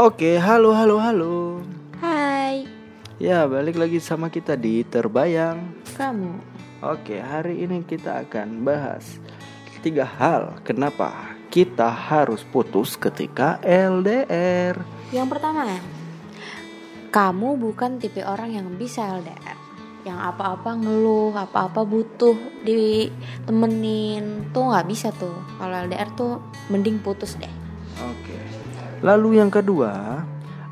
Oke, halo halo halo. Hai, Ya, balik lagi sama kita di Terbayang. kamu. Oke, hari ini kita akan bahas tiga hal kenapa kita harus putus ketika LDR. Yang pertama, kamu bukan tipe orang yang bisa LDR. Yang apa-apa ngeluh, apa-apa butuh ditemenin, tuh nggak bisa tuh. Kalau LDR tuh mending putus deh. Lalu yang kedua,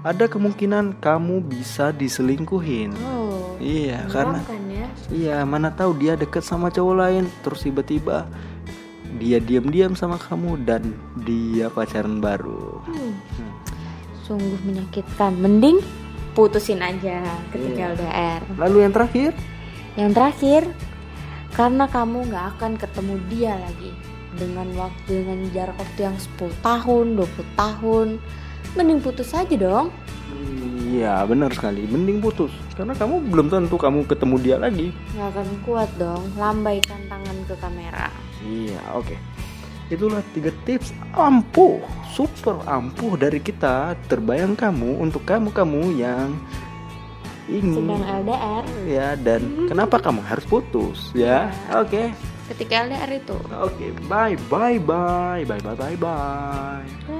ada kemungkinan kamu bisa diselingkuhin. Oh, Iya, karena ya? Iya, mana tahu dia deket sama cowok lain, terus tiba-tiba dia diam-diam sama kamu dan dia pacaran baru. Hmm, sungguh menyakitkan. Mending putusin aja Iya. ketika LDR. Lalu yang terakhir, Yang terakhir, karena kamu nggak akan ketemu dia lagi dengan waktu dengan jarak waktu yang 10 tahun, 20 tahun, mending putus aja dong. iya benar sekali, mending putus karena kamu belum tentu kamu ketemu dia lagi. Nggak akan kuat dong, lambaikan tangan ke kamera. Iya, oke. Itulah tiga tips ampuh, super ampuh dari kita. Terbayang kamu untuk kamu-kamu yang ingin Sedang LDR, ya dan kenapa kamu harus putus ya? Oke. Ketika LDR itu. Oke, bye bye bye bye bye bye bye. Bye.